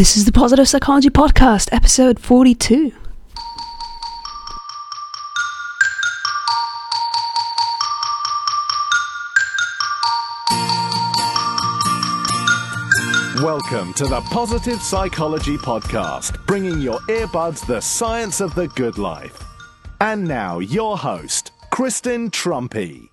This is the Positive Psychology Podcast, episode 42. Welcome to the Positive Psychology Podcast, bringing your earbuds the science of the good life. And now, your host, Kristen Truempy.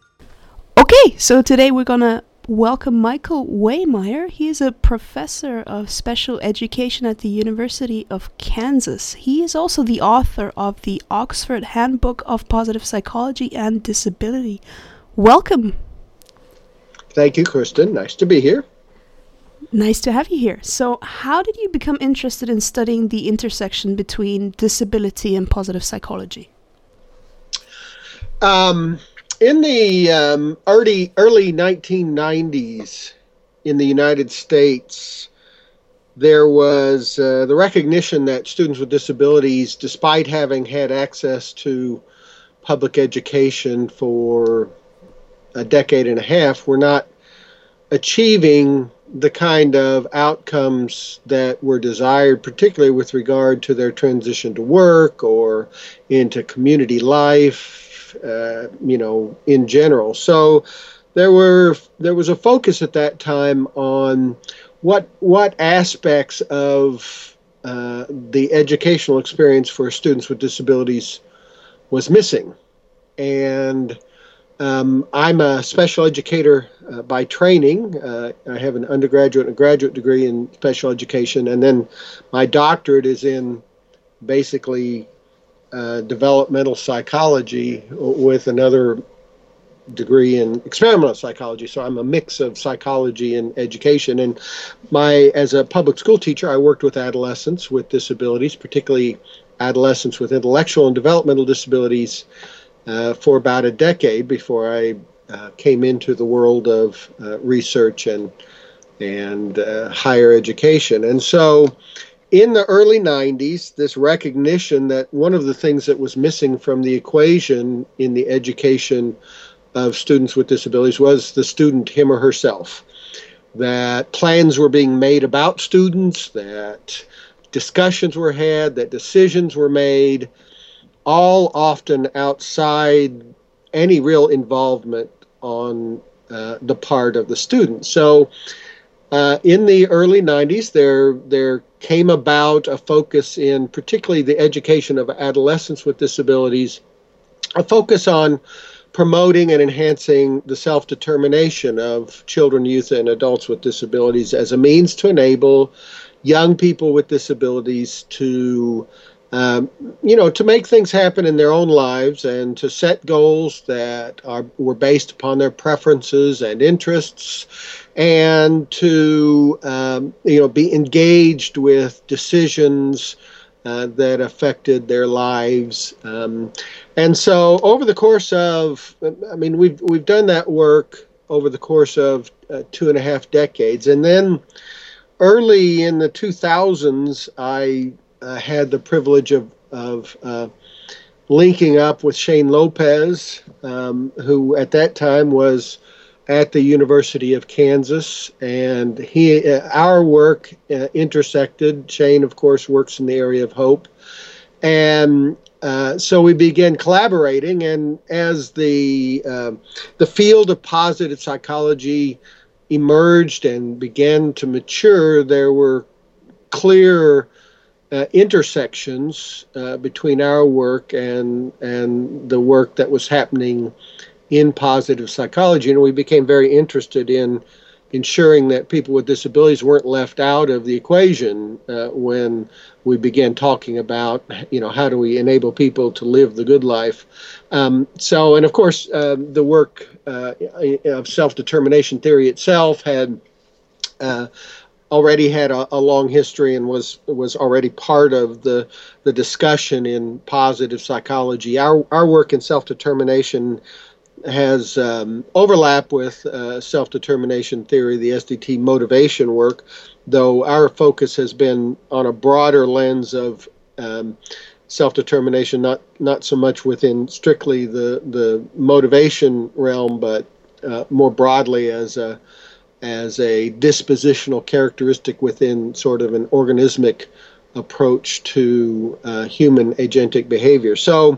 Okay, so today we're gonna welcome Michael Wehmeyer. He is a professor of special education at the University of Kansas. He is also the author of the Oxford Handbook of Positive Psychology and Disability. Welcome. Thank you, Kristen. Nice to be here. Nice to have you here. So, how did you become interested in studying the intersection between disability and positive psychology? Um, in the um, early early 1990s in the United States, there was uh, the recognition that students with disabilities, despite having had access to public education for a decade and a half, were not achieving the kind of outcomes that were desired, particularly with regard to their transition to work or into community life, uh, you know, in general. So there were there was a focus at that time on what what aspects of uh, the educational experience for students with disabilities was missing, and um, I'm a special educator uh, by training. Uh, I have an undergraduate and a graduate degree in special education, and then my doctorate is in basically uh, developmental psychology with another degree in experimental psychology. So I'm a mix of psychology and education. And my as a public school teacher, I worked with adolescents with disabilities, particularly adolescents with intellectual and developmental disabilities uh, for about a decade before I uh, came into the world of uh, research and and uh, higher education. And so, in the early 90s, this recognition that one of the things that was missing from the equation in the education of students with disabilities was the student, him or herself. That plans were being made about students, that discussions were had, that decisions were made all often outside any real involvement on uh, the part of the student. So, uh, in the early 90s, there there came about a focus in particularly the education of adolescents with disabilities, a focus on promoting and enhancing the self determination of children, youth, and adults with disabilities as a means to enable young people with disabilities to um, you know, to make things happen in their own lives and to set goals that are were based upon their preferences and interests, and to um, you know be engaged with decisions uh, that affected their lives. Um, and so, over the course of, I mean, we've we've done that work over the course of uh, two and a half decades, and then early in the 2000s, I had the privilege of, of uh, linking up with Shane Lopez, um, who at that time was at the University of Kansas, and he uh, our work uh, intersected. Shane, of course, works in the area of hope, and uh, so we began collaborating. And as the uh, the field of positive psychology emerged and began to mature, there were clear uh, intersections uh, between our work and and the work that was happening in positive psychology, and we became very interested in ensuring that people with disabilities weren't left out of the equation uh, when we began talking about you know how do we enable people to live the good life. Um, so, and of course, uh, the work uh, of self determination theory itself had uh, already had a, a, long history and was was already part of the the discussion in positive psychology. Our our work in self determination has um, overlap with uh, self determination theory, the SDT motivation work, though our focus has been on a broader lens of um, self determination, not not so much within strictly the the motivation realm, but uh, more broadly as a as a dispositional characteristic within sort of an organismic approach to uh, human agentic behavior. So,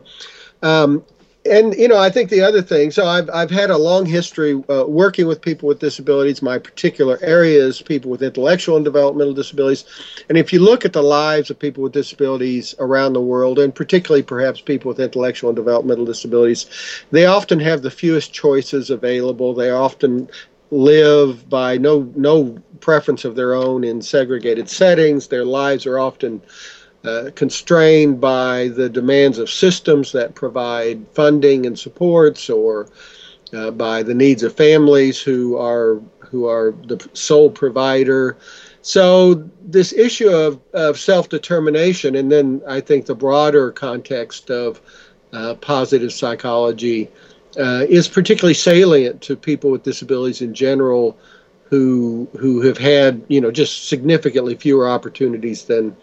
um, and you know, I think the other thing. So I've I've had a long history uh, working with people with disabilities. My particular area is people with intellectual and developmental disabilities. And if you look at the lives of people with disabilities around the world, and particularly perhaps people with intellectual and developmental disabilities, they often have the fewest choices available. They often live by no no preference of their own in segregated settings. Their lives are often uh, constrained by the demands of systems that provide funding and supports, or uh, by the needs of families who are who are the sole provider. So this issue of, of self-determination, and then I think the broader context of uh, positive psychology uh, is particularly salient to people with disabilities in general who who have had you know just significantly fewer opportunities than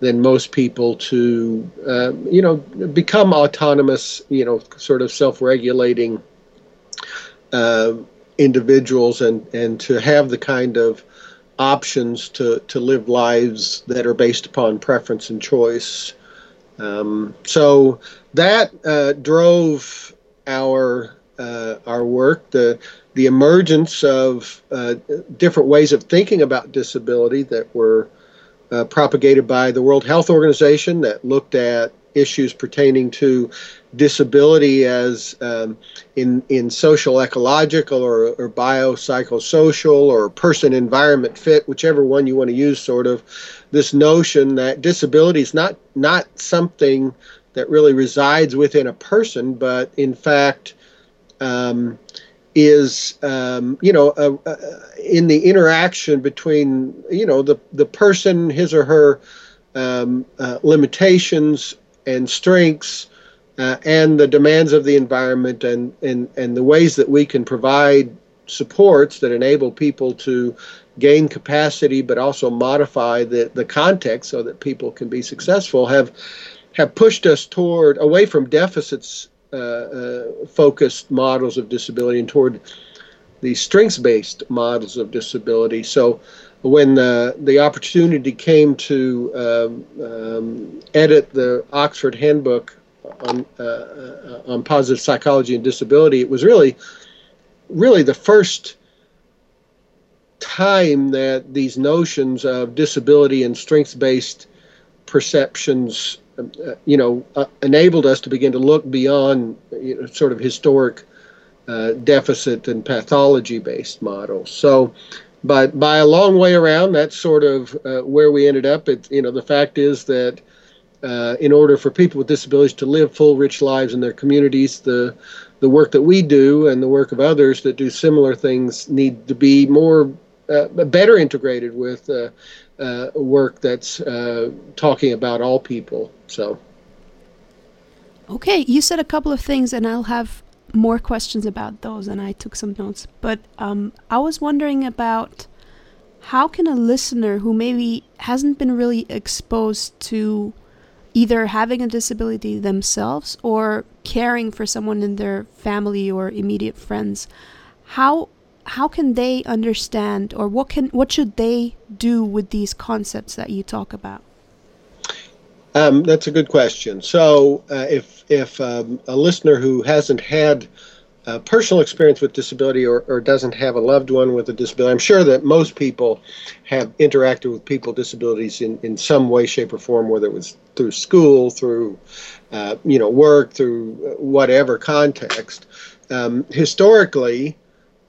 than most people to uh, you know become autonomous you know sort of self-regulating uh, individuals and and to have the kind of options to to live lives that are based upon preference and choice. Um, so that uh, drove our uh, our work, the the emergence of uh, different ways of thinking about disability that were uh, propagated by the World Health Organization that looked at issues pertaining to disability as um, in in social ecological or, or biopsychosocial or person environment fit, whichever one you want to use. Sort of this notion that disability is not not something that really resides within a person, but in fact um, is um, you know in the interaction between you know the the person, his or her um, uh, limitations and strengths. Uh, and the demands of the environment and, and, and the ways that we can provide supports that enable people to gain capacity but also modify the, the context so that people can be successful have have pushed us toward away from deficits uh, uh, focused models of disability and toward the strengths based models of disability. So when the, the opportunity came to um, um, edit the Oxford Handbook on, uh, uh, on positive psychology and disability, it was really, really the first time that these notions of disability and strengths based perceptions you know, uh, enabled us to begin to look beyond you know, sort of historic uh, deficit and pathology based models. So, but by a long way around, that's sort of uh, where we ended up. It, you know, the fact is that uh, in order for people with disabilities to live full, rich lives in their communities, the the work that we do and the work of others that do similar things need to be more uh, better integrated with uh, uh, work that's uh, talking about all people. So. Okay, you said a couple of things, and I'll have more questions about those, and I took some notes. But um, I was wondering about how can a listener who maybe hasn't been really exposed to either having a disability themselves or caring for someone in their family or immediate friends, how how can they understand or what can what should they do with these concepts that you talk about? Um, that's a good question. So, uh, if if um, a listener who hasn't had uh, personal experience with disability or, or doesn't have a loved one with a disability, I'm sure that most people have interacted with people with disabilities in, in some way, shape, or form, whether it was through school, through uh, you know work, through whatever context. Um, historically,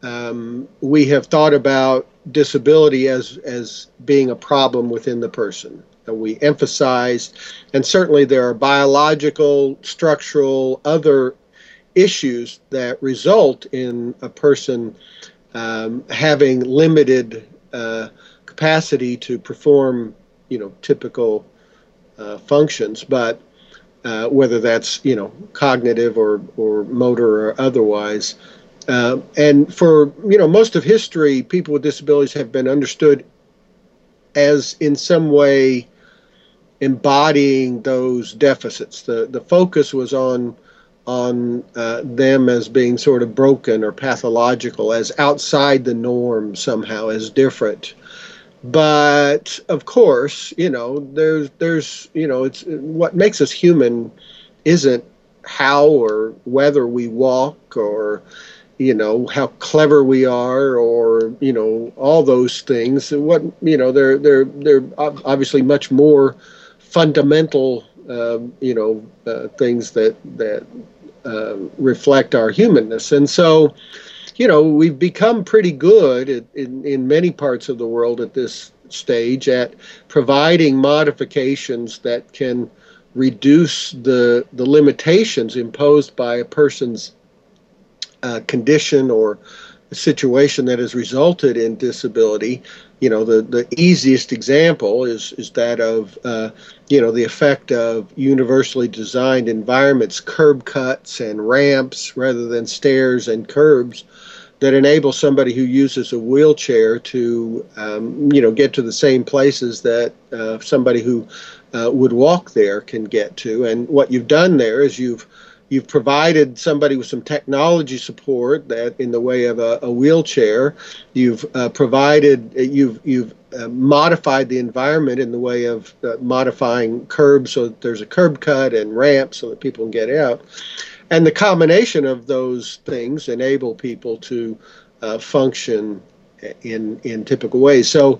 um, we have thought about disability as as being a problem within the person. And we emphasize, and certainly there are biological, structural, other issues that result in a person um, having limited uh, capacity to perform, you know, typical uh, functions, but uh, whether that's you know cognitive or or motor or otherwise. Uh, and for you know most of history, people with disabilities have been understood as in some way embodying those deficits. The the focus was on on uh, them as being sort of broken or pathological, as outside the norm somehow, as different. But of course, you know, there's there's you know, it's what makes us human isn't how or whether we walk or you know how clever we are or you know all those things. What you know they're they're they're obviously much more fundamental um, you know uh, things that that uh, reflect our humanness. And so you know we've become pretty good at, in in many parts of the world at this stage at providing modifications that can reduce the the limitations imposed by a person's uh, condition or situation that has resulted in disability. You know, the, the easiest example is, is that of, uh, you know, the effect of universally designed environments, curb cuts and ramps rather than stairs and curbs that enable somebody who uses a wheelchair to, um, you know, get to the same places that uh, somebody who uh, would walk there can get to. And what you've done there is you've You've provided somebody with some technology support that in the way of a, a wheelchair. You've uh, provided uh, you've you've uh, modified the environment in the way of uh, modifying curbs so that there's a curb cut and ramp so that people can get out. And the combination of those things enable people to uh, function in in typical ways. So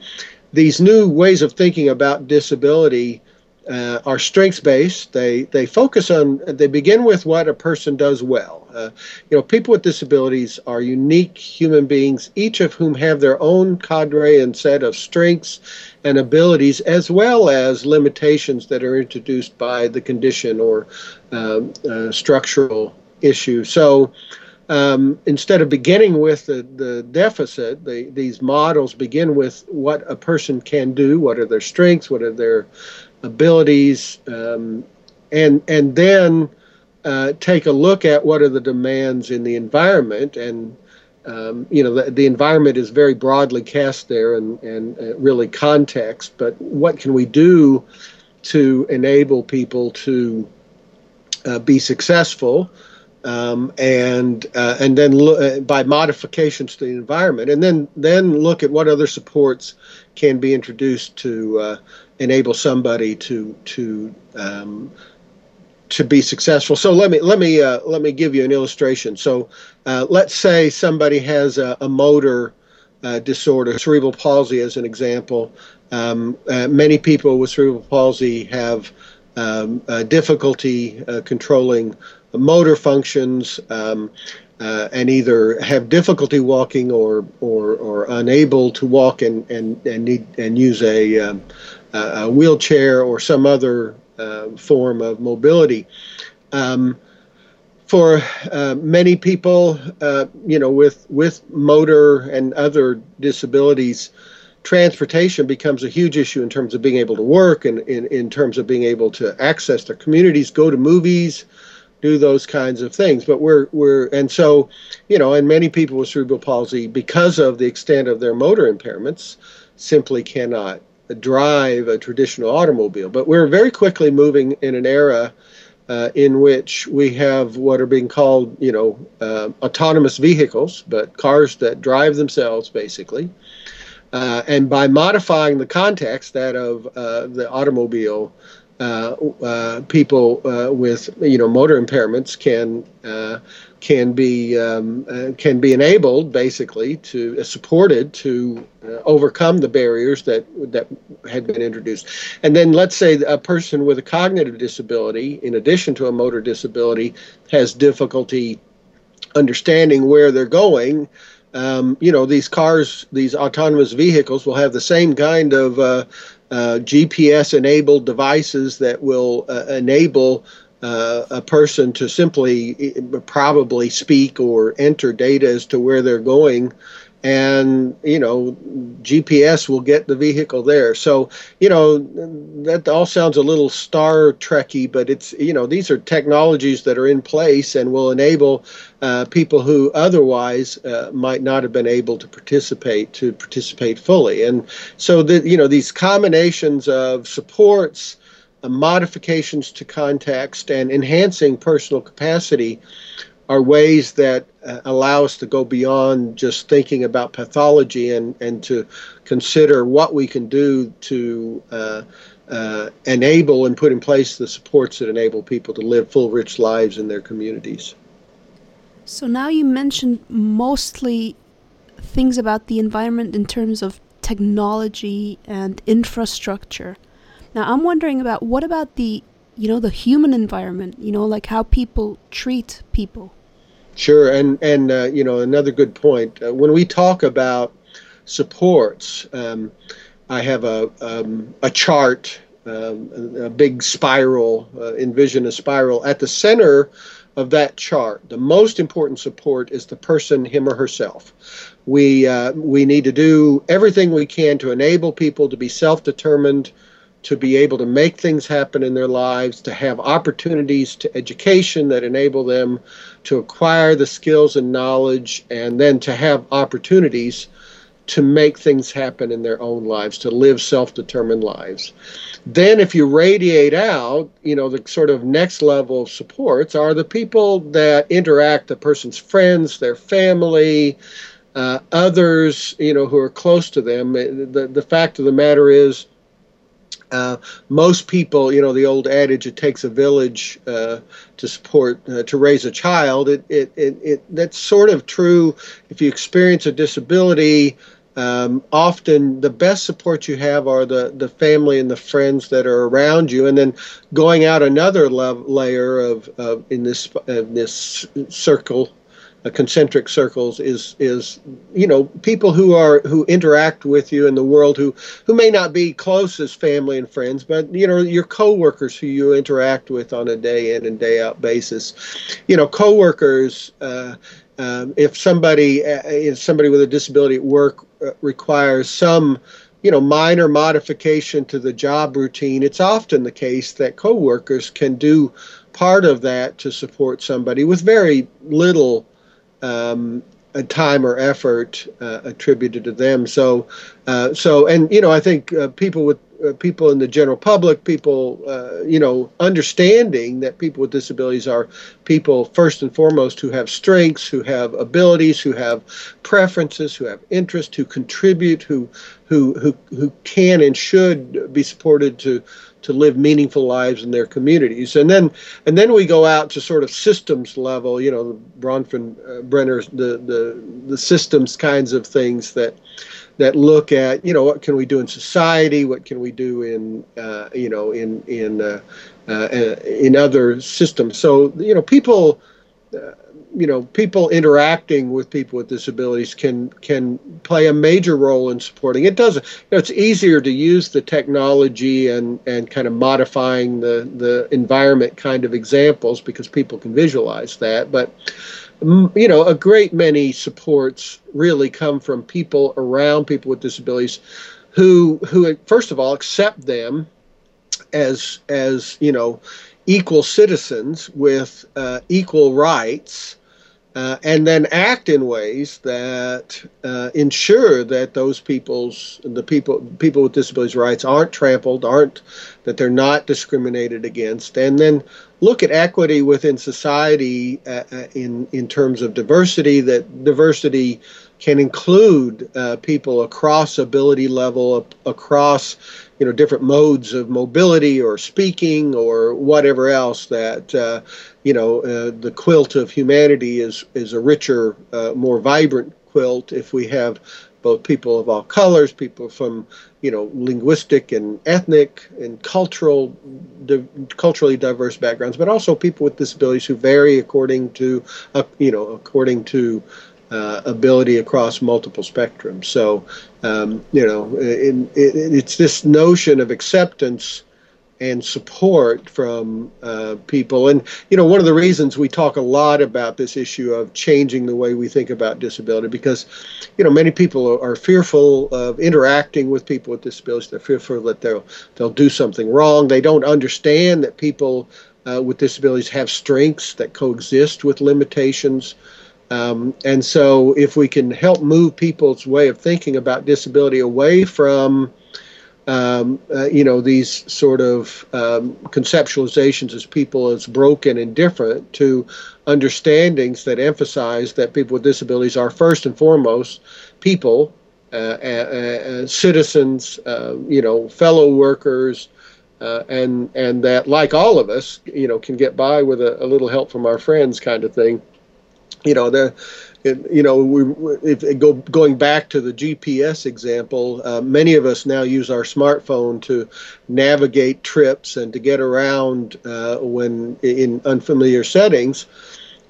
these new ways of thinking about disability uh, are strengths based. They they focus on they begin with what a person does well. Uh, you know, people with disabilities are unique human beings, each of whom have their own cadre and set of strengths and abilities, as well as limitations that are introduced by the condition or um, uh, structural issue. So. Um, instead of beginning with the, the deficit, the, these models begin with what a person can do, what are their strengths, what are their abilities, um, and and then uh, take a look at what are the demands in the environment and. Um, you know the, the environment is very broadly cast there and, and uh, really context but what can we do to enable people to uh, be successful um, and uh, and then lo- uh, by modifications to the environment, and then then look at what other supports can be introduced to uh, enable somebody to to um, to be successful. So let me let me uh, let me give you an illustration. So uh, let's say somebody has a, a motor uh, disorder, cerebral palsy, as an example. Um, many people with cerebral palsy have um, difficulty controlling motor functions um, uh, and either have difficulty walking or or, or unable to walk and and and need and use a, a wheelchair or some other uh, form of mobility. Um, for uh, many people, uh, you know, with with motor and other disabilities, transportation becomes a huge issue in terms of being able to work and in, in terms of being able to access their communities, go to movies, do those kinds of things. But we're we're and so, you know, and many people with cerebral palsy, because of the extent of their motor impairments, simply cannot drive a traditional automobile. But we're very quickly moving in an era. Uh, in which we have what are being called, you know, uh, autonomous vehicles, but cars that drive themselves, basically. Uh, and by modifying the context, that of uh, the automobile, uh, uh, people with you know motor impairments can can be um, can be enabled basically to supported to overcome the barriers that that had been introduced. And then let's say a person with a cognitive disability, in addition to a motor disability, has difficulty understanding where they're going. Um, you know, these cars, these autonomous vehicles will have the same kind of uh, uh, GPS enabled devices that will uh, enable uh, a person to simply probably speak or enter data as to where they're going and you know GPS will get the vehicle there. So you know that all sounds a little Star Trekky, but it's you know these are technologies that are in place and will enable uh, people who otherwise uh, might not have been able to participate to participate fully. And so the you know these combinations of supports. Modifications to context and enhancing personal capacity are ways that uh, allow us to go beyond just thinking about pathology and, and to consider what we can do to uh, uh, enable and put in place the supports that enable people to live full, rich lives in their communities. So now you mentioned mostly things about the environment in terms of technology and infrastructure. Now I'm wondering about what about the you know the human environment, you know, like how people treat people. Sure, and and uh, you know another good point uh, when we talk about supports. Um, I have a um, a chart, um, a big spiral. Uh, envision a spiral at the center of that chart. The most important support is the person, him or herself. We uh, we need to do everything we can to enable people to be self-determined, to be able to make things happen in their lives, to have opportunities to education that enable them to acquire the skills and knowledge, and then to have opportunities to make things happen in their own lives, to live self determined lives. Then, if you radiate out, you know, the sort of next level of supports are the people that interact, the person's friends, their family, uh, others, you know, who are close to them. The, the fact of the matter is, uh, most people, you know, the old adage, it takes a village uh, to support, uh, to raise a child. It, it, it, it, that's sort of true if you experience a disability. Um, often the best support you have are the, the family and the friends that are around you, and then going out another layer of, of in this in this circle uh, concentric circles is is you know people who are who interact with you in the world who who may not be close as family and friends but you know your coworkers who you interact with on a day in and day out basis. You know coworkers uh, um, if somebody uh, if somebody with a disability at work uh, requires some you know minor modification to the job routine it's often the case that coworkers can do part of that to support somebody with very little um, a time or effort uh, attributed to them. So, uh, so, and you know, I think uh, people with uh, people in the general public, people, uh, you know, understanding that people with disabilities are people first and foremost who have strengths, who have abilities, who have preferences, who have interests, who contribute, who, who, who, who can and should be supported to to live meaningful lives in their communities. And then and then we go out to sort of systems level, you know, Bronfen uh, Brenner's the, the the systems kinds of things that that look at you know what can we do in society, what can we do in uh, you know in in uh, uh in other systems. So you know people uh, you know people interacting with people with disabilities can can play a major role in supporting. It does you know, it's easier to use the technology and and kind of modifying the the environment kind of examples because people can visualize that. But you know a great many supports really come from people around people with disabilities who who first of all accept them as as you know equal citizens with uh, equal rights uh, and then act in ways that uh, ensure that those people's the people people with disabilities rights aren't trampled, aren't that they're not discriminated against, and then look at equity within society uh, uh in in terms of diversity. That diversity can include uh, people across ability level, across you know different modes of mobility or speaking or whatever else that uh, you know uh, the quilt of humanity is is a richer uh, more vibrant quilt if we have both people of all colors people from you know linguistic and ethnic and cultural di- culturally diverse backgrounds but also people with disabilities who vary according to uh, you know according to uh, ability across multiple spectrums. So, um, you know, it's this notion of acceptance and support from uh, people. And, you know, one of the reasons we talk a lot about this issue of changing the way we think about disability, because, you know, many people are, fearful of interacting with people with disabilities. They're fearful that they'll, they'll do something wrong. They don't understand that people uh, with disabilities have strengths that coexist with limitations. Um, and so, if we can help move people's way of thinking about disability away from um, uh, you know, these sort of um, conceptualizations as people as broken and different to understandings that emphasize that people with disabilities are first and foremost people, uh, uh, citizens, uh, you know, fellow workers, uh, and and that like all of us, you know, can get by with a, a little help from our friends, kind of thing. You know, the you know, we, if go going back to the GPS example, uh, many of us now use our smartphone to navigate trips and to get around uh, when in unfamiliar settings.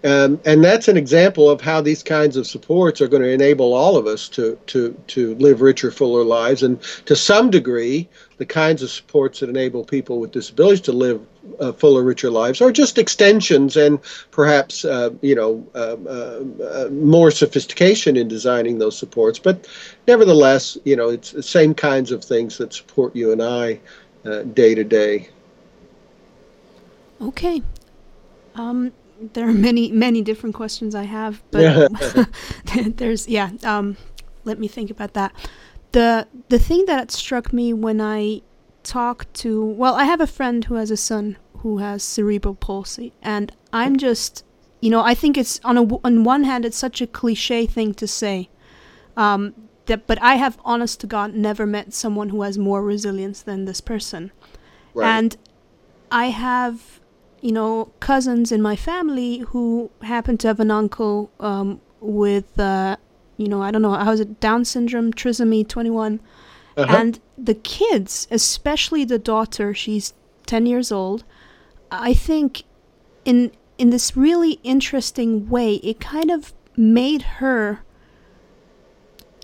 Um, and that's an example of how these kinds of supports are going to enable all of us to, to, to live richer, fuller lives. And to some degree, the kinds of supports that enable people with disabilities to live uh, fuller, richer lives are just extensions and perhaps, uh, you know, uh, uh, uh, more sophistication in designing those supports. But nevertheless, you know, it's the same kinds of things that support you and I uh, day to day. Okay. Um, there are many many different questions I have, but there's yeah. Um, let me think about that. the The thing that struck me when I talked to well, I have a friend who has a son who has cerebral palsy, and I'm just you know I think it's on a on one hand it's such a cliche thing to say, um, that but I have honest to God never met someone who has more resilience than this person, right. and I have you know, cousins in my family who happen to have an uncle um, with, uh, you know, I don't know, how is it, Down syndrome, trisomy 21. Uh-huh. And the kids, especially the daughter, she's 10 years old, I think in in this really interesting way, it kind of made her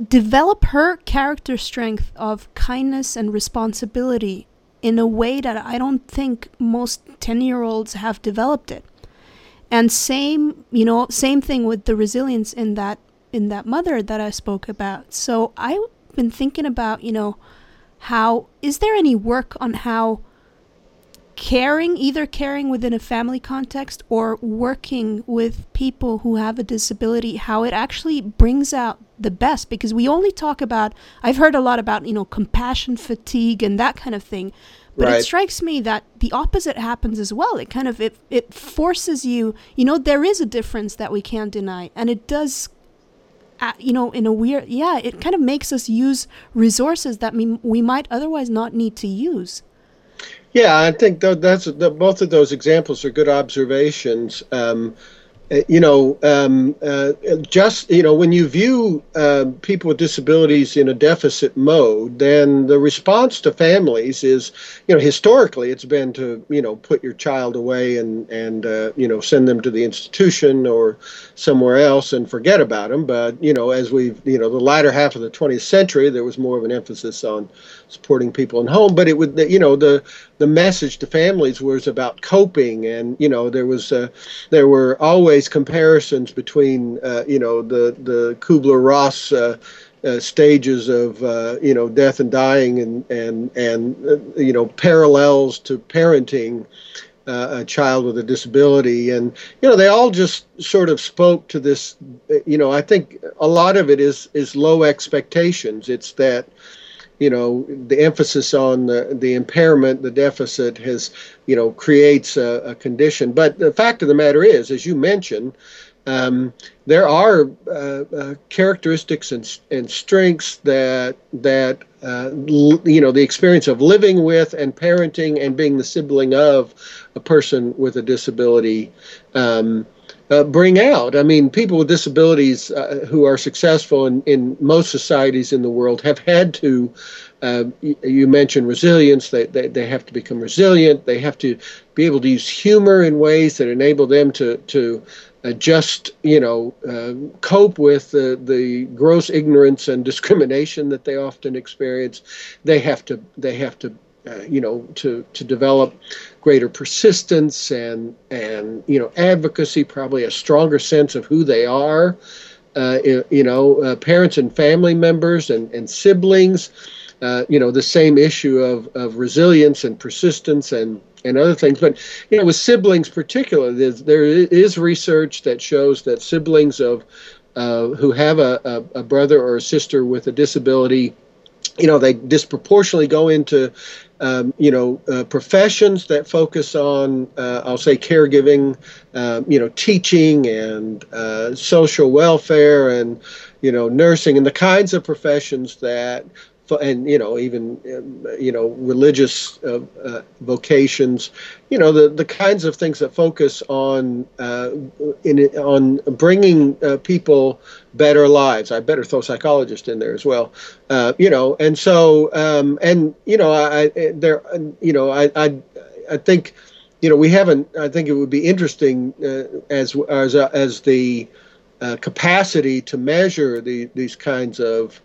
develop her character strength of kindness and responsibility in a way that I don't think most 10 year olds have developed it. And same, you know, same thing with the resilience in that in that mother that I spoke about. So I've been thinking about, you know, how is there any work on how caring, either caring within a family context or working with people who have a disability, how it actually brings out the best because we only talk about I've heard a lot about, you know, compassion fatigue and that kind of thing. But right. it strikes me that the opposite happens as well. It kind of it it forces you, you know, there is a difference that we can't deny and it does you know, in a weird, yeah, it kind of makes us use resources that we, we might otherwise not need to use. Yeah, I think that's both of those examples are good observations. Um, you know, um, uh, just you know, when you view uh, people with disabilities in a deficit mode, then the response to families is, you know, historically it's been to you know put your child away and and uh, you know send them to the institution or somewhere else and forget about them. But you know, as we've you know the latter half of the 20th century, there was more of an emphasis on supporting people in home. But it would you know the the message to families was about coping, and you know there was uh, there were always comparisons between uh, you know the the Kubler Ross. Uh, uh, stages of uh, you know death and dying and and and uh, you know parallels to parenting uh, a child with a disability and you know they all just sort of spoke to this you know I think a lot of it is is low expectations it's that you know the emphasis on the, the impairment the deficit has you know creates a, a condition. But the fact of the matter is as you mentioned um, there are uh, uh, characteristics and, and strengths that that uh, l- you know the experience of living with and parenting and being the sibling of a person with a disability um, uh, bring out. I mean, people with disabilities uh, who are successful in, in most societies in the world have had to. Uh, you mentioned resilience. They, they, they have to become resilient. They have to be able to use humor in ways that enable them to, to just, you know, uh, cope with the, the gross ignorance and discrimination that they often experience. They have to, they have to uh, you know, to to develop greater persistence and and you know advocacy, probably a stronger sense of who they are. Uh, you know, uh, parents and family members and and siblings. Uh, you know, the same issue of of resilience and persistence and and other things. But you know, with siblings particularly, there's, there is research that shows that siblings of uh, who have a, a, a brother or a sister with a disability you know they disproportionately go into um, you know uh, professions that focus on uh, I'll say caregiving, uh, you know teaching and uh, social welfare and you know nursing and the kinds of professions that and you know even you know religious uh, uh, vocations you know the the kinds of things that focus on uh, in on bringing uh, people better lives. I better throw psychologist in there as well uh, you know and so um, and you know i, I there you know i i i think you know we haven't i think it would be interesting uh, as as as the capacity to measure the, these kinds of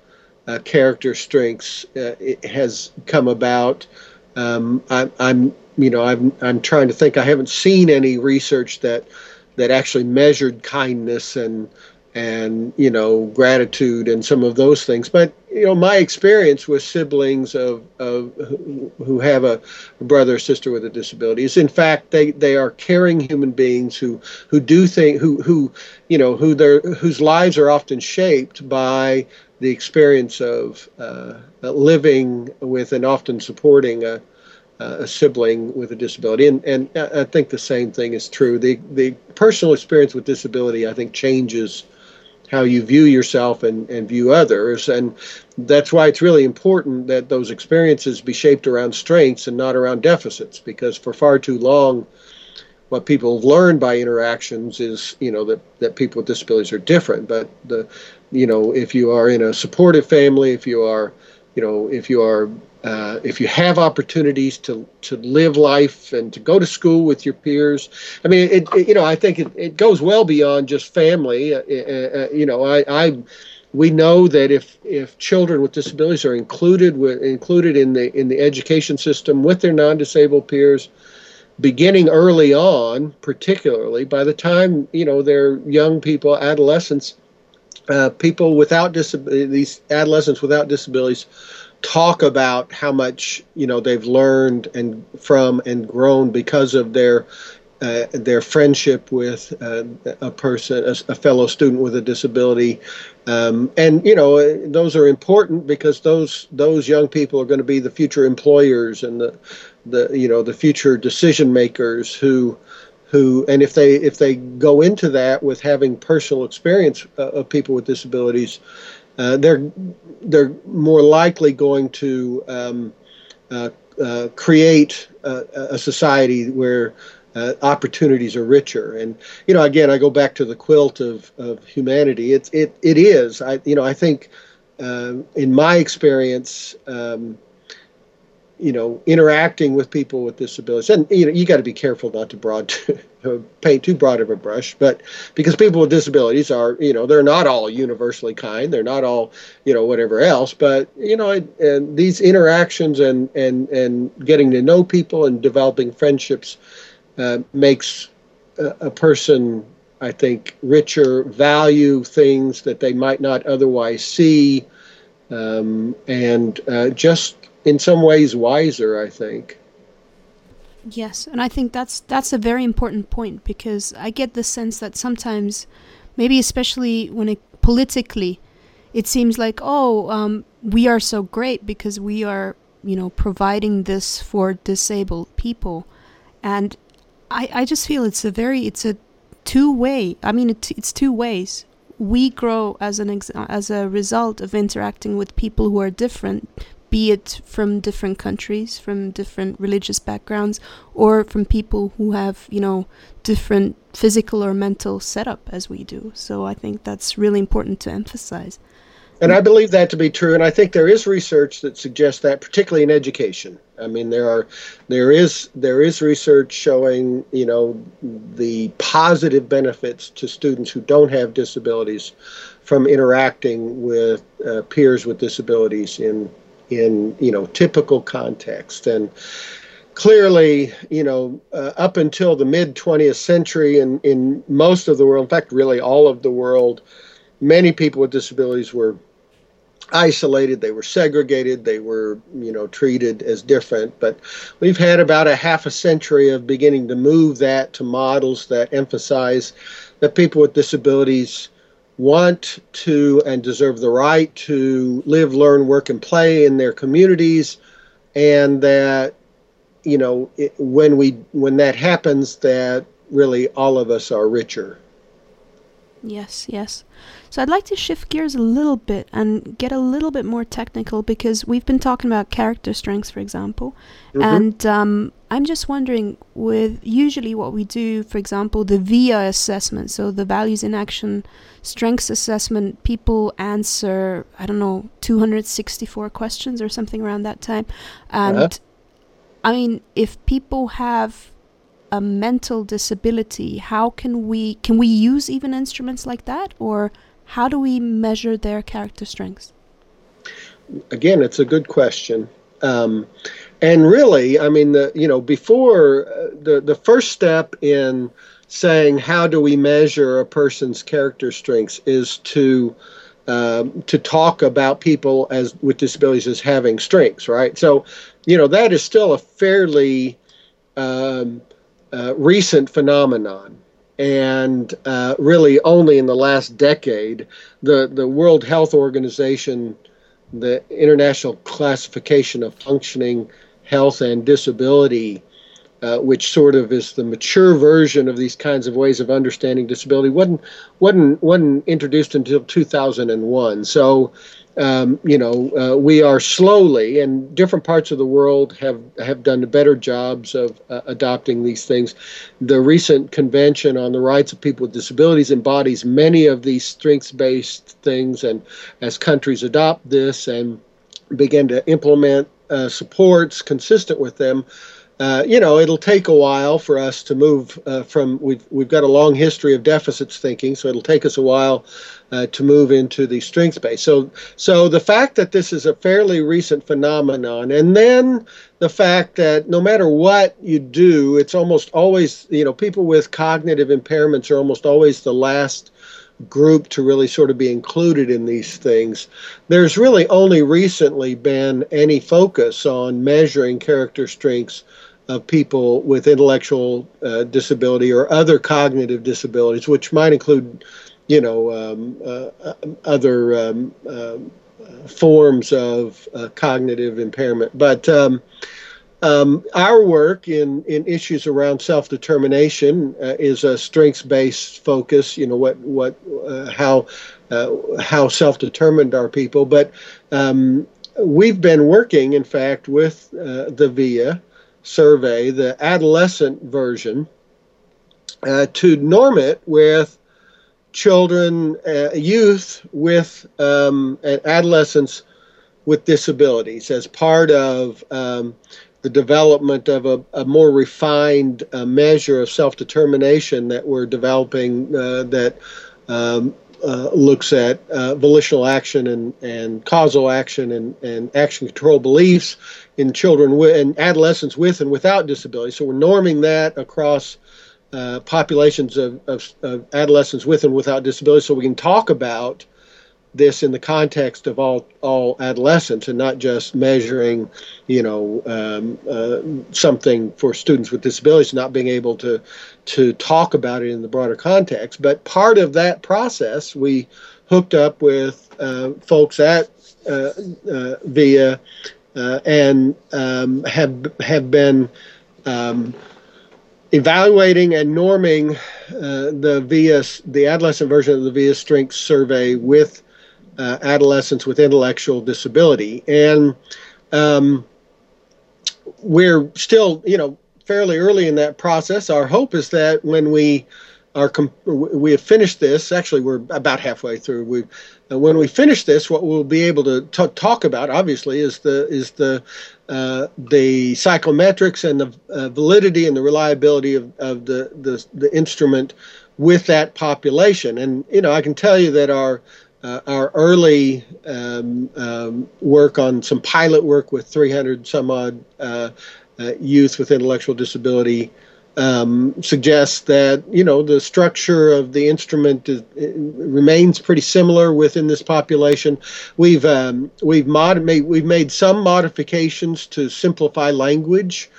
uh, character strengths uh, has come about. Um, I, I'm, you know, I'm, I'm trying to think. I haven't seen any research that that actually measured kindness and and you know gratitude and some of those things. But you know, my experience with siblings of, of who have a brother or sister with a disability is, in fact, they, they are caring human beings who who do think who who you know who their whose lives are often shaped by the experience of uh, living with and often supporting a, a, sibling with a disability. And, and I think the same thing is true. The, the personal experience with disability, I think, changes how you view yourself and, and view others. And that's why it's really important that those experiences be shaped around strengths and not around deficits, because for far too long, what people learned by interactions is, you know, that, that people with disabilities are different. But the you know, if you are in a supportive family, if you are, you know, if you are, uh, if you have opportunities to to live life and to go to school with your peers, I mean, it, it you know, I think it, it goes well beyond just family. Uh, uh, uh you know, I, I we know that if if children with disabilities are included with included in the in the education system with their non-disabled peers beginning early on particularly by the time you know they're young people adolescents uh, people without disabilities, these adolescents without disabilities, talk about how much you know they've learned and from and grown because of their uh, their friendship with uh, a person, a, a, fellow student with a disability, um, and you know those are important because those those young people are going to be the future employers and the the you know the future decision makers who who and if they if they go into that with having personal experience uh, of people with disabilities uh, they're they're more likely going to um, uh, uh create a, society where uh, opportunities are richer. And you know again I go back to the quilt of, of humanity. It's it it is. I you know I think uh, in my experience um, you know, interacting with people with disabilities, and you know, you got to be careful not to broad paint too broad of a brush, but because people with disabilities are, you know, they're not all universally kind, they're not all, you know, whatever else, but you know, and these interactions and and and getting to know people and developing friendships uh, makes a, a person, I think, richer, value things that they might not otherwise see, um, and uh, just in some ways wiser, I think. Yes, and I think that's that's a very important point because I get the sense that sometimes, maybe especially when it politically, it seems like oh um, we are so great because we are you know providing this for disabled people, and I I just feel it's a very it's a two way. I mean it, it's two ways. We grow as an ex- as a result of interacting with people who are different be it from different countries, from different religious backgrounds, or from people who have, you know, different physical or mental setup as we do. So I think that's really important to emphasize. And I believe that to be true, and I think there is research that suggests that, particularly in education. I mean, there are, there is, there is research showing, you know, the positive benefits to students who don't have disabilities from interacting with uh, peers with disabilities in in you know typical context. And clearly you know uh, up until the mid 20th century in in most of the world in fact really all of the world many people with disabilities were isolated they were segregated they were you know treated as different. But we've had about a half a century of beginning to move that to models that emphasize that people with disabilities want to and deserve the right to live, learn, work, and play in their communities, and that you know it, when we when that happens, that really all of us are richer. Yes, yes. So I'd like to shift gears a little bit and get a little bit more technical because we've been talking about character strengths, for example, mm-hmm. and um, I'm just wondering with usually what we do, for example, the VIA assessment, so the values in action strengths assessment, people answer I don't know 264 questions or something around that time, and uh-huh. I mean if people have a mental disability, how can we can we use even instruments like that or how do we measure their character strengths? Again, it's a good question. Um, and really, I mean, the, you know, before uh, the the first step in saying how do we measure a person's character strengths is to um, to talk about people as with disabilities as having strengths, right? So, you know, that is still a fairly um, uh, recent phenomenon and uh, really only in the last decade, the, the World Health Organization, the International Classification of Functioning Health and Disability, uh, which sort of is the mature version of these kinds of ways of understanding disability, wasn't wasn't wasn't introduced until 2001. So um, you know, uh, we are slowly, and different parts of the world have have done better jobs of uh, adopting these things. The recent convention on the rights of people with disabilities embodies many of these strengths-based things, and as countries adopt this and begin to implement uh, supports consistent with them, uh, you know, it'll take a while for us to move uh, from. We've we've got a long history of deficits thinking, so it'll take us a while uh, to move into the strengths base. So so the fact that this is a fairly recent phenomenon, and then the fact that no matter what you do, it's almost always you know people with cognitive impairments are almost always the last group to really sort of be included in these things. There's really only recently been any focus on measuring character strengths of people with intellectual uh, disability or other cognitive disabilities, which might include, you know, um, uh, other um, uh, forms of uh, cognitive impairment. But um, um, our work in, in issues around self determination uh, is a strengths based focus. You know what what uh, how how self determined are people, but um, we've been working, in fact, with the VIA survey, the adolescent version, uh, to norm it with children, uh, youth with um, adolescents with disabilities as part of um, the development of a, a more refined uh, measure of self determination that we're developing uh, that um, uh, looks at uh, volitional action and, and causal action and, and action control beliefs in children with, and adolescents with and without disability. So we're norming that across uh, populations of, of, of, adolescents with and without disability so we can talk about this in the context of all all adolescents and not just measuring, you know, um, uh, something for students with disabilities, not being able to to talk about it in the broader context. But part of that process, we hooked up with uh, folks at uh, uh VIA uh, and um, have have been. Um, evaluating and norming uh, the VIA, the adolescent version of the VIA Strengths Survey with uh, adolescents with intellectual disability. And um, we're still, you know, fairly early in that process. Our hope is that when we are com- we have finished this, actually we're about halfway through. We uh, when we finish this, what we'll be able to t- talk about, obviously, is the is the uh, the psychometrics and the uh, validity and the reliability of, of the, the the instrument with that population. And you know, I can tell you that our uh, our early um, um, work on some pilot work with 300 some odd uh, uh, youth with intellectual disability um, suggests that you know the structure of the instrument is, remains pretty similar within this population. We've um, we've mod- made, we've made some modifications to simplify language.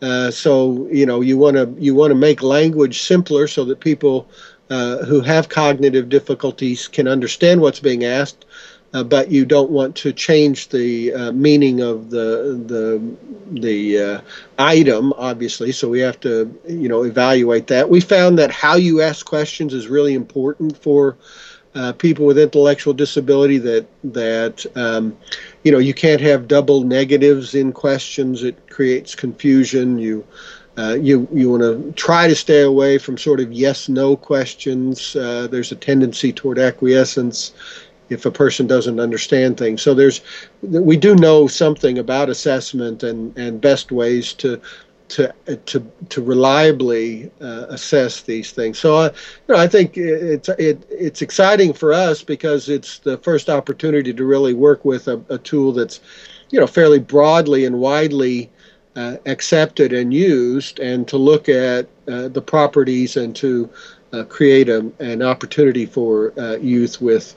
Uh, so you know you want to you want to make language simpler so that people uh, who have cognitive difficulties can understand what's being asked, uh, but you don't want to change the uh, meaning of the the the uh, item, obviously. So we have to, you know, evaluate that. We found that how you ask questions is really important for uh, people with intellectual disability. That that um, you know you can't have double negatives in questions. It creates confusion. You uh, you you want to try to stay away from sort of yes no questions. Uh, there's a tendency toward acquiescence if a person doesn't understand things. So there's we do know something about assessment and, and best ways to to to to reliably uh, assess these things. So uh, you know I think it's it, it's exciting for us because it's the first opportunity to really work with a, a tool that's you know fairly broadly and widely uh, accepted and used, and to look at uh, the properties and to uh, create a, an opportunity for uh, youth with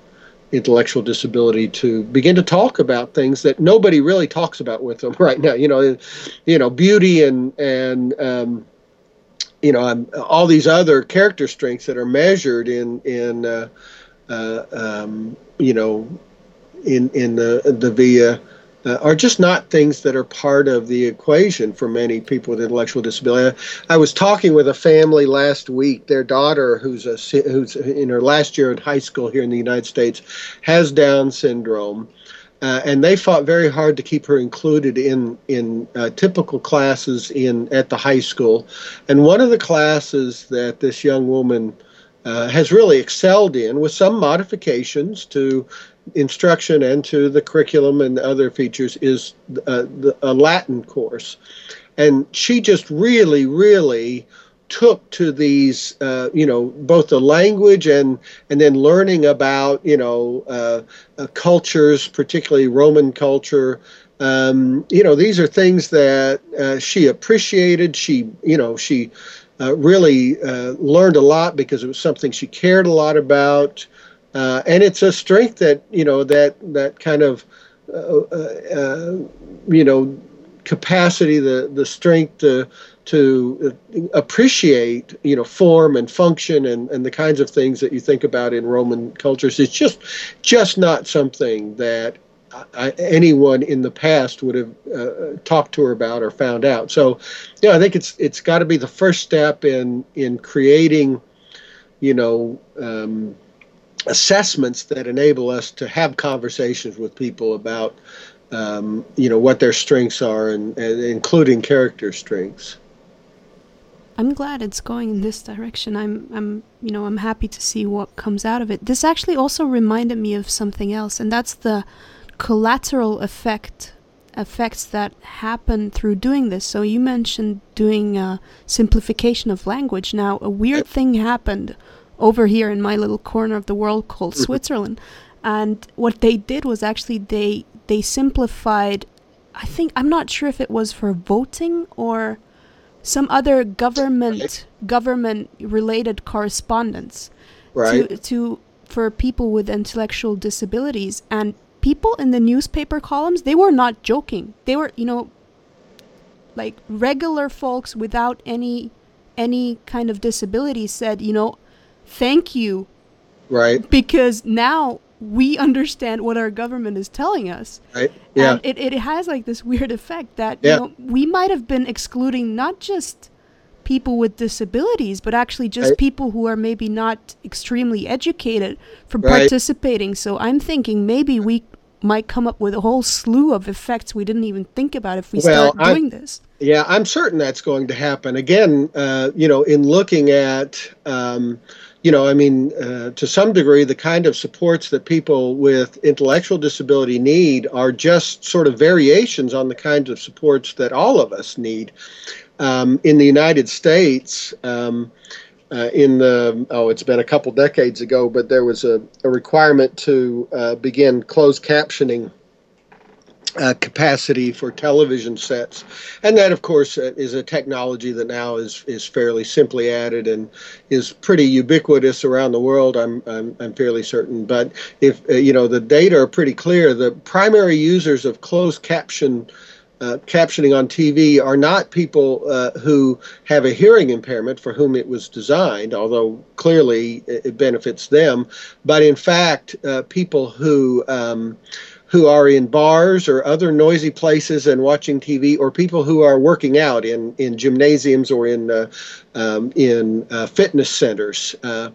intellectual disability to begin to talk about things that nobody really talks about with them right now. You know, you know, beauty and and um, you know, all these other character strengths that are measured in in uh, uh, um, you know in in the the VIA uh, are just not things that are part of the equation for many people with intellectual disability. I, I was talking with a family last week. Their daughter, who's a, who's in her last year in high school here in the United States, has Down syndrome. Uh, and they fought very hard to keep her included in in uh, typical classes in at the high school. And one of the classes that this young woman uh, has really excelled in, with some modifications to instruction and to the curriculum and other features is uh, a Latin course. And she just really, really took to these, uh, you know, both the language and and then learning about, you know, uh, uh cultures, particularly Roman culture. Um, you know, these are things that uh, she appreciated. She, you know, she really learned a lot because it was something she cared a lot about. Uh, and it's a strength that you know that that kind of uh, uh, uh you know capacity, the the strength to to appreciate you know form and function and, and the kinds of things that you think about in Roman cultures. It's just just not something that I, anyone in the past would have uh, talked to her about or found out. So, yeah, I think it's it's got to be the first step in in creating, you know, um, assessments that enable us to have conversations with people about um, you know what their strengths are and, and, including character strengths. I'm glad it's going in this direction. I'm i'm you know i'm happy to see what comes out of it. This actually also reminded me of something else and that's the collateral effect effects that happen through doing this. So you mentioned doing a simplification of language. Now a weird thing happened over here in my little corner of the world called mm-hmm. Switzerland. And what they did was actually they they simplified I think I'm not sure if it was for voting or some other government government related correspondence right. to to for people with intellectual disabilities and people in the newspaper columns they were not joking they were you know like regular folks without any any kind of disability said you know thank you. Right. Because now we understand what our government is telling us. Right. Yeah. And it, it has like this weird effect that yeah. you know we might have been excluding not just people with disabilities, but actually just right. people who are maybe not extremely educated from right. participating. So I'm thinking maybe we might come up with a whole slew of effects we didn't even think about if we well, start doing I'm, this. Yeah, I'm certain that's going to happen. Again, uh, you know, in looking at um, you know, I mean, uh, to some degree, the kind of supports that people with intellectual disability need are just sort of variations on the kinds of supports that all of us need. Um, in the United States, um, uh, in the oh, it's been a couple decades ago, but there was a, a requirement to uh, begin closed captioning uh, capacity for television sets, and that, of course, uh, is a technology that now is is fairly simply added and is pretty ubiquitous around the world. I'm I'm, I'm fairly certain. But if uh, you know, the data are pretty clear. The primary users of closed caption uh, captioning on TV are not people uh, who have a hearing impairment for whom it was designed, although clearly it benefits them, but in fact, people who um, who are in bars or other noisy places and watching TV, or people who are working out in, in gymnasiums or in uh, um, in uh, fitness centers. Uh,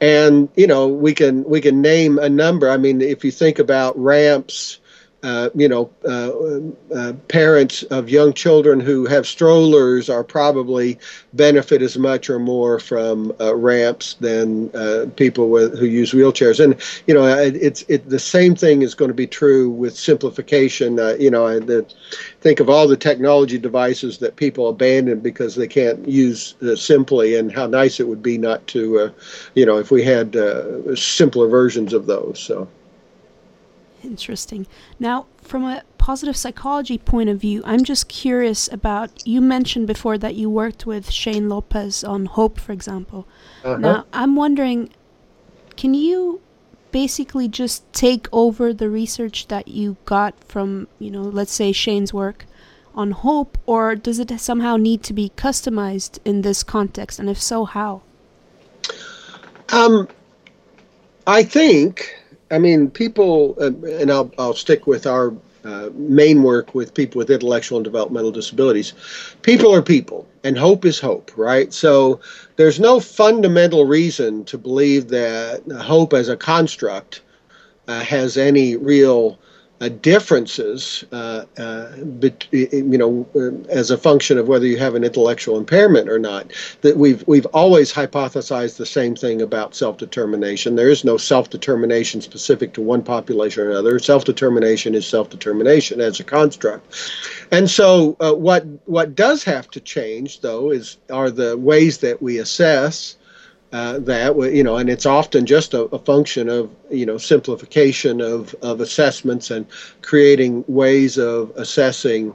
and you know we can we can name a number. I mean, if you think about ramps uh, you know, uh, uh, parents of young children who have strollers are probably benefit as much or more from uh, ramps than uh, people with, who use wheelchairs. And you know, it, it's it, the same thing is going to be true with simplification. you know, I the, think of all the technology devices that people abandon because they can't use simply, and how nice it would be not to, you know, if we had simpler versions of those. So. Interesting. Now, from a positive psychology point of view, I'm just curious about. You mentioned before that you worked with Shane Lopez on Hope, for example. Uh-huh. Now, I'm wondering, can you basically just take over the research that you got from, you know, let's say Shane's work on Hope, or does it somehow need to be customized in this context? And if so, how? Um, I think I mean, people, uh, and I'll, I'll stick with our uh, main work with people with intellectual and developmental disabilities. People are people, and hope is hope, right? So there's no fundamental reason to believe that hope as a construct uh, has any real uh, differences, uh, uh, bet, you know, as a function of whether you have an intellectual impairment or not. That we've we've always hypothesized the same thing about self-determination. There is no self-determination specific to one population or another. Self-determination is self-determination as a construct. And so, uh, what what does have to change, though, is are the ways that we assess uh, that you know, and it's often just a, a, function of you know simplification of of assessments and creating ways of assessing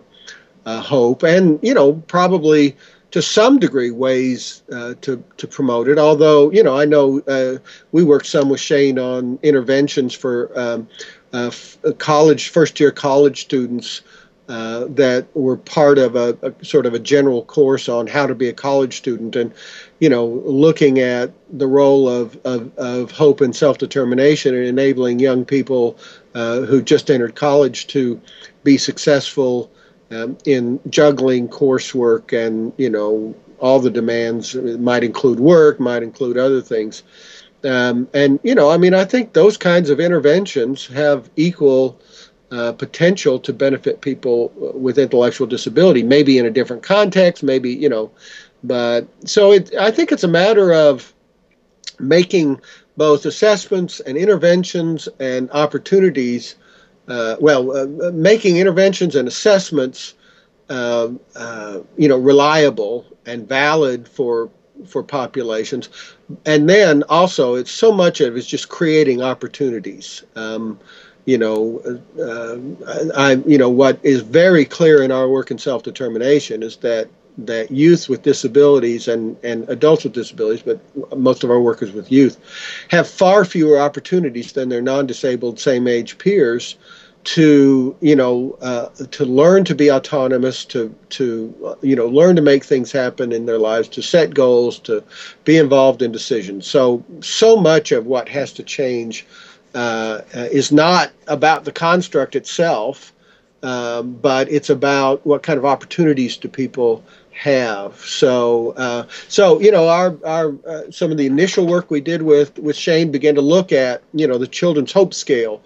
uh, hope, and you know probably to some degree ways uh, to to promote it. Although you know I know uh, we worked some with Shane on interventions for um, uh, f- college first year college students uh, that were part of a, a, sort of a general course on how to be a college student and you know looking at the role of, of, of hope and self-determination and enabling young people uh, who just entered college to be successful um, in juggling coursework and you know all the demands it might include work might include other things. Um, and you know i mean i think those kinds of interventions have equal uh, potential to benefit people with intellectual disability, maybe in a different context, maybe, you know, but so it, I think it's a matter of making both assessments and interventions and opportunities, uh, well, uh, making interventions and assessments, uh, uh, you know, reliable and valid for for populations, and then also it's so much of it is just creating opportunities. Um, you know, uh, I, you know, what is very clear in our work in self-determination is that that youth with disabilities and, and adults with disabilities, but most of our work is with youth, have far fewer opportunities than their non-disabled same-age peers to you know uh, to learn to be autonomous to to uh, you know learn to make things happen in their lives to set goals to be involved in decisions. So so much of what has to change uh, is not about the construct itself, um, but it's about what kind of opportunities do people have. So, uh, so you know, our our uh, some of the initial work we did with with Shane began to look at you know the Children's Hope Scale.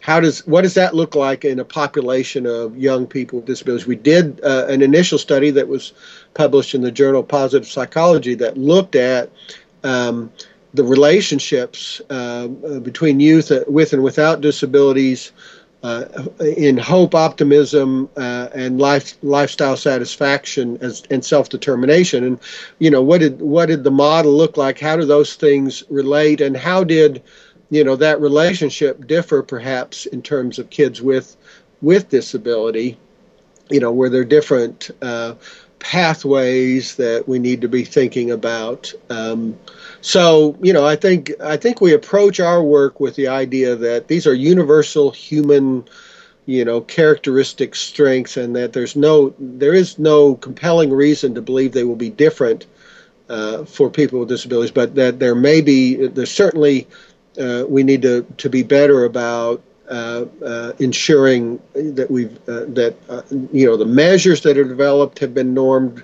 How does what does that look like in a population of young people with disabilities? We did uh, an initial study that was published in the journal Positive Psychology that looked at um, the relationships uh, between youth uh, with and without disabilities uh, in hope, optimism, uh, and life lifestyle satisfaction as, and self determination. And you know, what did what did the model look like? How do those things relate? And how did you know that relationship differ, perhaps, in terms of kids with with disability? You know, were there different uh, pathways that we need to be thinking about? Um, so, you know, I think I think we approach our work with the idea that these are universal human you know characteristic strengths and that there's no there is no compelling reason to believe they will be different uh, for people with disabilities but that there may be there's certainly uh, we need to, to be better about uh, uh, ensuring that we've uh, that uh, you know the measures that are developed have been normed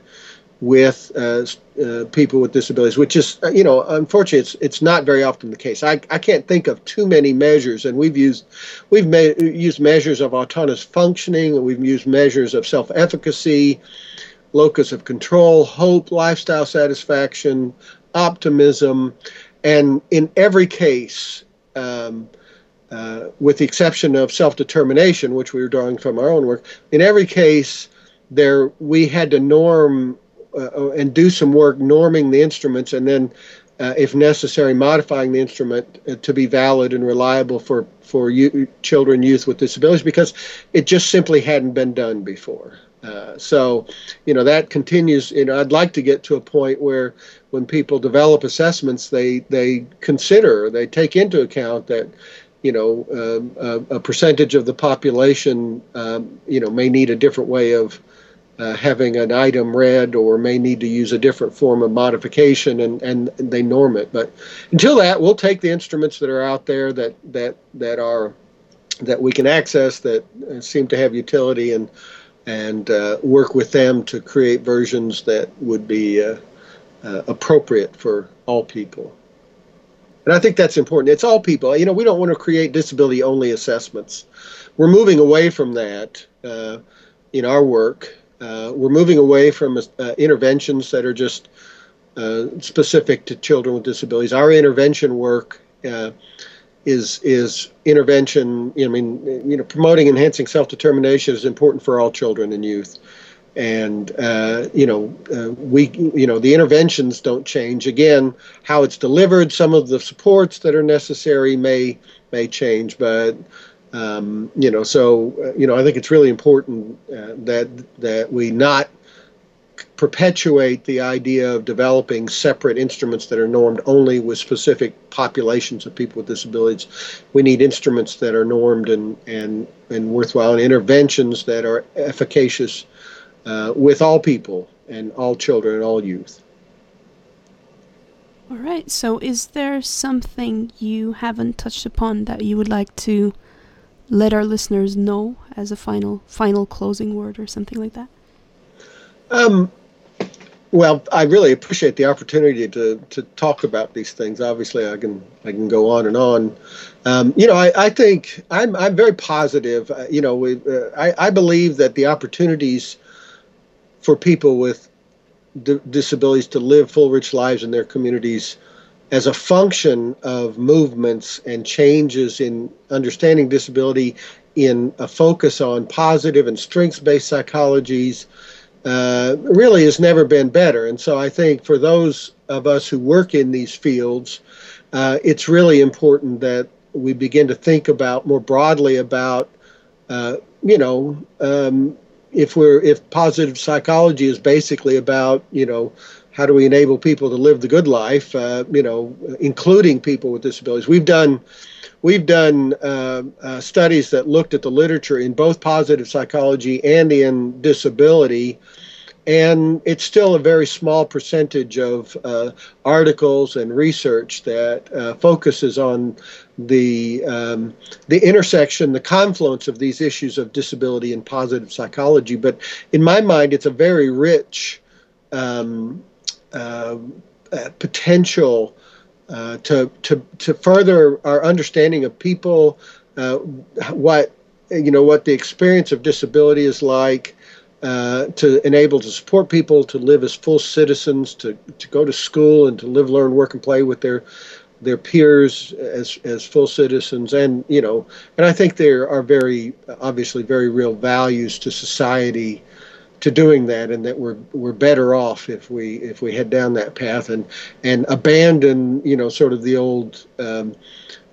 with uh, uh, people with disabilities, which is, uh, you know, unfortunately, it's it's not very often the case. I, I can't think of too many measures, and we've used we've ma- used measures of autonomous functioning, and we've used measures of self-efficacy, locus of control, hope, lifestyle satisfaction, optimism, and in every case. Um, uh, with the exception of self-determination, which we were drawing from our own work, in every case, there we had to norm uh, and do some work norming the instruments and then uh, if necessary, modifying the instrument uh, to be valid and reliable for for you, children, youth with disabilities, because it just simply hadn't been done before. Uh, so, you know, that continues. You know, I'd like to get to a point where, when people develop assessments, they they consider, they take into account that, you know, um, a, a, percentage of the population, um, you know, may need a different way of uh, having an item read or may need to use a different form of modification and, and they norm it. But until that, we'll take the instruments that are out there that that that are that we can access that uh, seem to have utility and and uh, work with them to create versions that would be uh, uh, appropriate for all people. And I think that's important. It's all people. You know, we don't want to create disability only assessments. We're moving away from that uh, in our work uh, we're moving away from uh, interventions that are just uh, specific to children with disabilities. Our intervention work uh, is is intervention. I mean, you know, promoting enhancing self determination is important for all children and youth. And uh, you know, uh, we you know the interventions don't change. Again, how it's delivered, some of the supports that are necessary may may change, but um, you know, so uh, you know, I think it's really important uh, that that we not perpetuate the idea of developing separate instruments that are normed only with specific populations of people with disabilities. We need instruments that are normed and and and worthwhile, and interventions that are efficacious uh, with all people and all children and all youth. All right. So, is there something you haven't touched upon that you would like to? Let our listeners know as a final final closing word or something like that? Um, well, I really appreciate the opportunity to, to talk about these things. Obviously, I can I can go on and on. Um, you know, I, I think I'm I'm very positive. Uh, you know, we, uh, I I believe that the opportunities for people with d- disabilities to live full, rich lives in their communities as a function of movements and changes in understanding disability in a focus on positive and strengths based psychologies uh, really has never been better. And so I think for those of us who work in these fields, uh, it's really important that we begin to think about more broadly about, uh, you know, um, if we're if positive psychology is basically about, you know, how do we enable people to live the good life, uh, you know, including people with disabilities. We've done we've done uh, uh, studies that looked at the literature in both positive psychology and in disability, and it's still a very small percentage of uh, articles and research that uh, focuses on the um, the intersection, the confluence of these issues of disability and positive psychology. But in my mind, it's a very rich um, potential uh, to to to further our understanding of people, uh, what you know, what the experience of disability is like, uh, to enable to support people to live as full citizens, to to go to school and to live, learn, work, and play with their their peers as as full citizens, and you know, and I think there are very obviously very real values to society to doing that, and that we're we're better off if we if we head down that path and and abandon you know sort of the old um,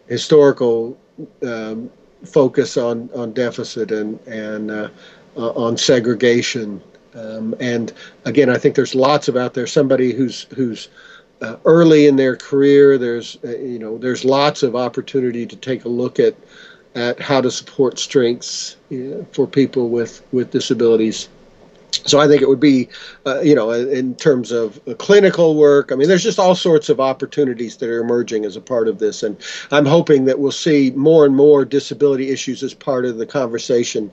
historical um, focus on on deficit and and uh, uh, on segregation. Um, and again, I think there's lots of out there. Somebody who's who's uh, early in their career. There's uh, you know there's lots of opportunity to take a look at at how to support strengths you know, for people with, with disabilities. So I think it would be, uh, you know, in terms of clinical work. I mean, there's just all sorts of opportunities that are emerging as a part of this, and I'm hoping that we'll see more and more disability issues as part of the conversation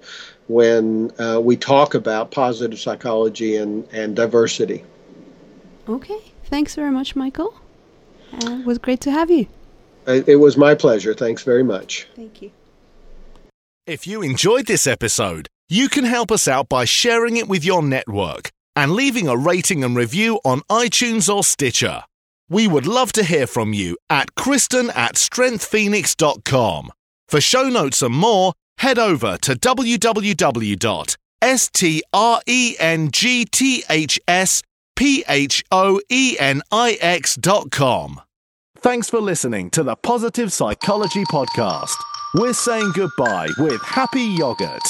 when uh, we talk about positive psychology and, and diversity. Okay, thanks very much, Michael. Uh, it was great to have you. It was my pleasure. Thanks very much. Thank you. If you enjoyed this episode, you can help us out by sharing it with your network and leaving a rating and review on iTunes or Stitcher. We would love to hear from you at kristen at strengthsphoenix.com. For show notes and more, head over to www.strengthsphoenix.com. Thanks for listening to the Positive Psychology Podcast. We're saying goodbye with happy yogurt.